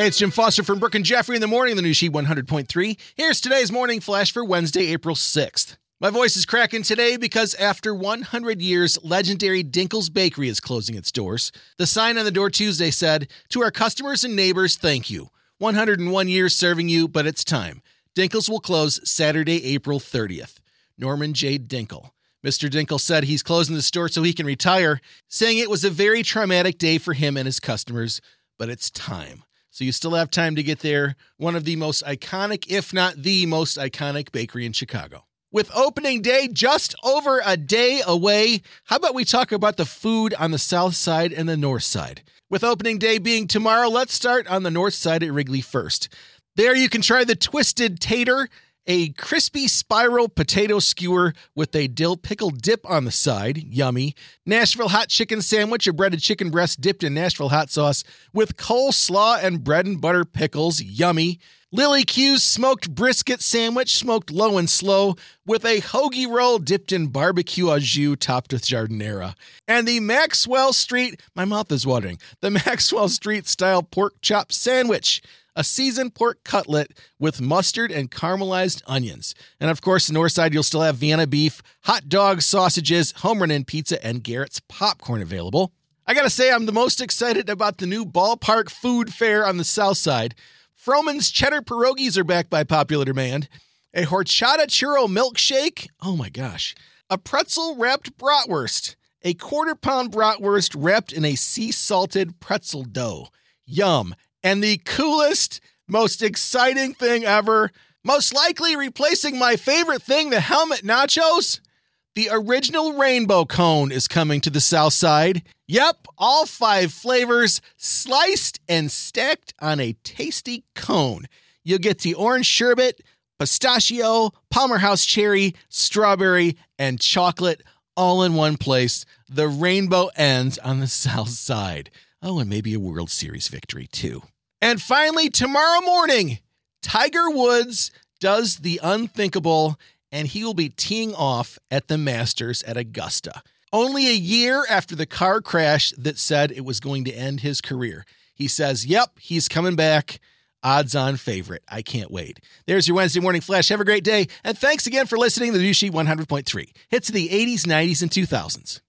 Hey, it's Jim Foster from Brooke and Jeffrey in the morning, the new sheet 100.3. Here's today's morning flash for Wednesday, April 6th. My voice is cracking today because after 100 years, legendary Dinkel's Bakery is closing its doors. The sign on the door Tuesday said, To our customers and neighbors, thank you. 101 years serving you, but it's time. Dinkel's will close Saturday, April 30th. Norman J. Dinkel. Mr. Dinkel said he's closing the store so he can retire, saying it was a very traumatic day for him and his customers, but it's time. So you still have time to get there. One of the most iconic, if not the most iconic bakery in Chicago. With opening day just over a day away, how about we talk about the food on the south side and the north side? With opening day being tomorrow, let's start on the north side at Wrigley first. There you can try the Twisted Tater, a crispy spiral potato skewer with a dill pickle dip on the side, yummy. Nashville hot chicken sandwich, a breaded chicken breast dipped in Nashville hot sauce with coleslaw and bread and butter pickles, yummy. Lily Q's smoked brisket sandwich, smoked low and slow, with a hoagie roll dipped in barbecue au jus topped with giardiniera. And the Maxwell Street, my mouth is watering, the Maxwell Street style pork chop sandwich, a seasoned pork cutlet with mustard and caramelized onions. And of course, the north side, you'll still have Vienna beef, hot dogs, sausages, Home Run Inn pizza, and Garrett's popcorn available. I gotta say, I'm the most excited about the new ballpark food fair on the south side. Froman's cheddar pierogies are back by popular demand. A horchata churro milkshake. Oh my gosh. A pretzel wrapped bratwurst. A quarter pound bratwurst wrapped in a sea salted pretzel dough. Yum. And the coolest, most exciting thing ever, most likely replacing my favorite thing, the helmet nachos. The original rainbow cone is coming to the south side. Yep, all five flavors sliced and stacked on a tasty cone. You'll get the orange sherbet, pistachio, Palmer House cherry, strawberry, and chocolate all in one place. The rainbow ends on the south side. Oh, and maybe a World Series victory too. And finally, tomorrow morning, Tiger Woods does the unthinkable and he will be teeing off at the Masters at Augusta. Only a year after the car crash that said it was going to end his career. He says, Yep, he's coming back. Odds on favorite. I can't wait. There's your Wednesday morning flash. Have a great day. And thanks again for listening to the New Sheet 100.3. Hits of the 80s, 90s, and 2000s.